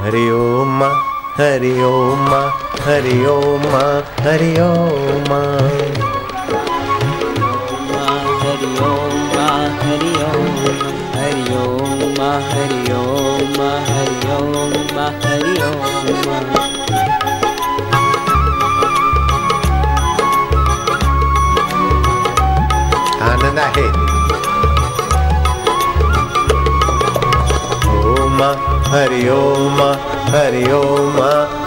हरि ओम माँ हरि ओम माँ हरि ओम माँ हरि ओम माँ आनंद आहे ओम माँ हरि ओम हरि ओम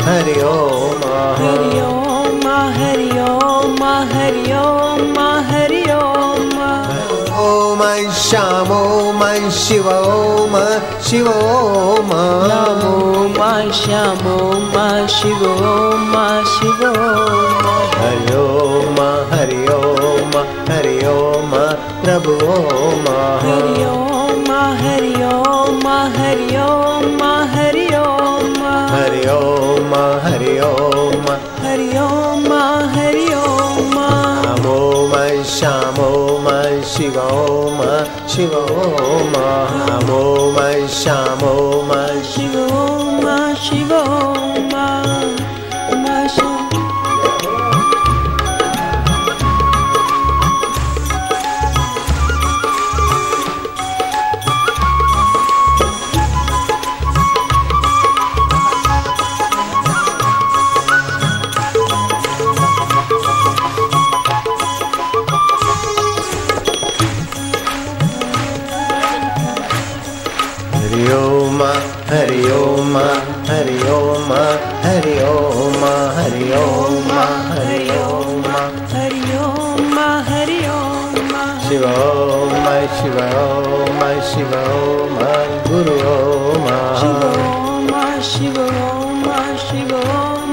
हरि ओम हरि ओम हरि ओम हरि ओम हरि ओम ओम श्याम ओम शिव ओम शिव ओम नमो मा श्यामो मा शिवो मा शिवो हरि ओम हरि ओम हरि ओम प्रभु ओम हरि ओम हरि ओम ॐ शिव ॐ मा श्यामो मा। शिवो मा शिवो हरि ओम हरि ओम हरि ओम हरि ओम हरि ओम हरि ओम हरि ओम शिव ओम शिव ओम शिव ओम गुरु ओम शिवो मा शिवो मा शिवो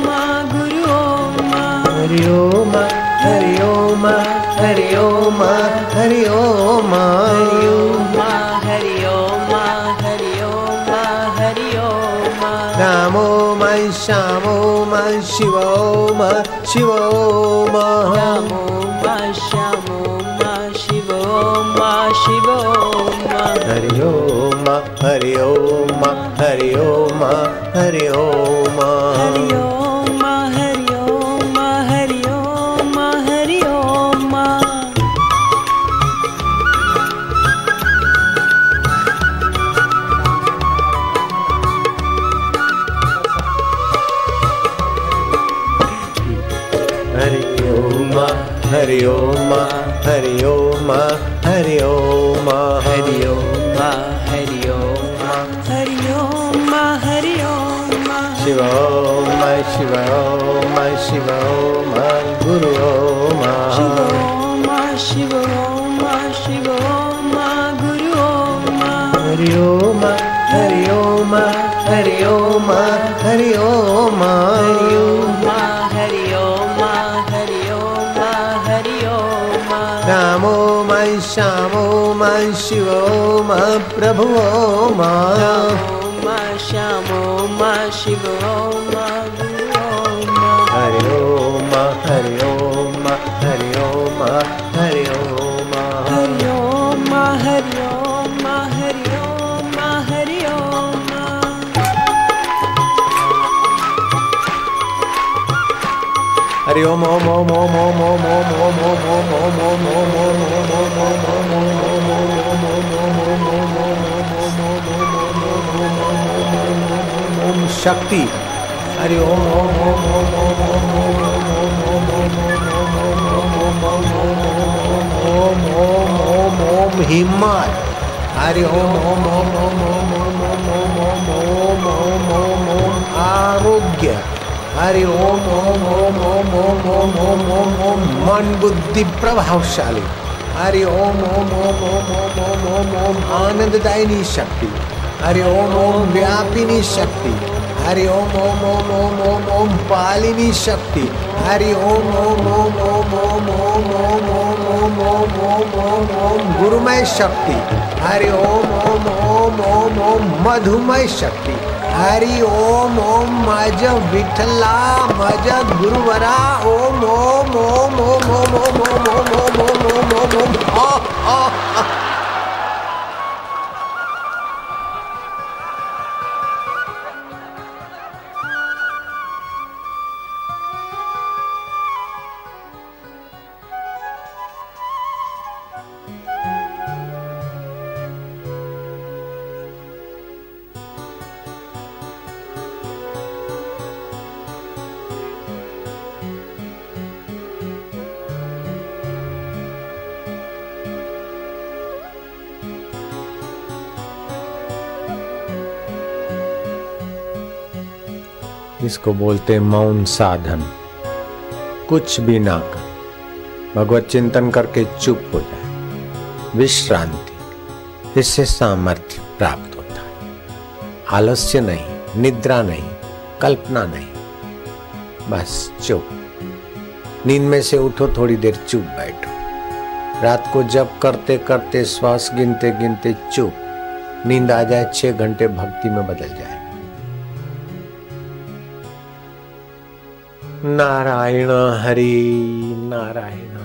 मा गुरु ओम हरि ओम हरि ओम हरि ओम हरि ओम शिव नमो मा श्यामो मा शिवो मा शिवो मा। हरि ओम हरि ओम हरि ओम हरि ओम हरि ओम हरि ओम हरि ओम हरि ओम हरि ओम हरि ओम हरि ओम शिव ओम शिव ओम शिव ओम गुरु ओम शिव ओम शिव ओम शिव ओम गुरु ओम हरि ओम शिव ओम प्रभु ओम ओम श्याम ओम शिव ओम गुरु ओम हरि ओम हरि ओम हरि ओम हरि ओम हरि ओम हरि ओम हरि ओम हरि ओम हरि ओम ओम ओम ओम ओम ओम ओम ओम ओम ओम ओम ओम ओम ओम ओम ओम शक्ति हरि ओम ओम ओम ओम ओम ओम ओम ओम ओम ओम ओम ओम ओम हिम्मत हरि ओम ओम ओम ओम ओम ओम ओम ओम ओम ओम ओम ओम आरोग्य हरि ओम ओम ओम ओम ओम ओम ओम ओम ओम मन बुद्धि प्रभावशाली हरि ओम ओम ओम ओम ओम ओम ओम ओम आनंददायिनी शक्ति हरि ओम ओम व्यापिनी शक्ति हरि ओम ओम ओम ओम ओम ओम पालिनी शक्ति हरि ओम ओम ओम ओम ओम ओम ओम ओम ओम ओम ओम ओम ओम गुरुमय शक्ति हरि ओम ओम ओम ओम ओम मधुमय शक्ति हरि ओम ओम मज विठला मज गुरुवरा ओम ओम ओम ओम ओम ओम ओम ओम ओम ओम ओम ओम ओम इसको बोलते मौन साधन, कुछ भी ना कर, भगवत चिंतन करके चुप हो जाए। विश्रांति इससे सामर्थ्य प्राप्त होता है। आलस्य नहीं, निद्रा नहीं, कल्पना नहीं, बस चुप। नींद में से उठो, थोड़ी देर चुप बैठो। रात को जब करते करते श्वास गिनते गिनते चुप। नींद आ जाए, छह घंटे भक्ति में बदल जाए। नारायण हरि, नारायण।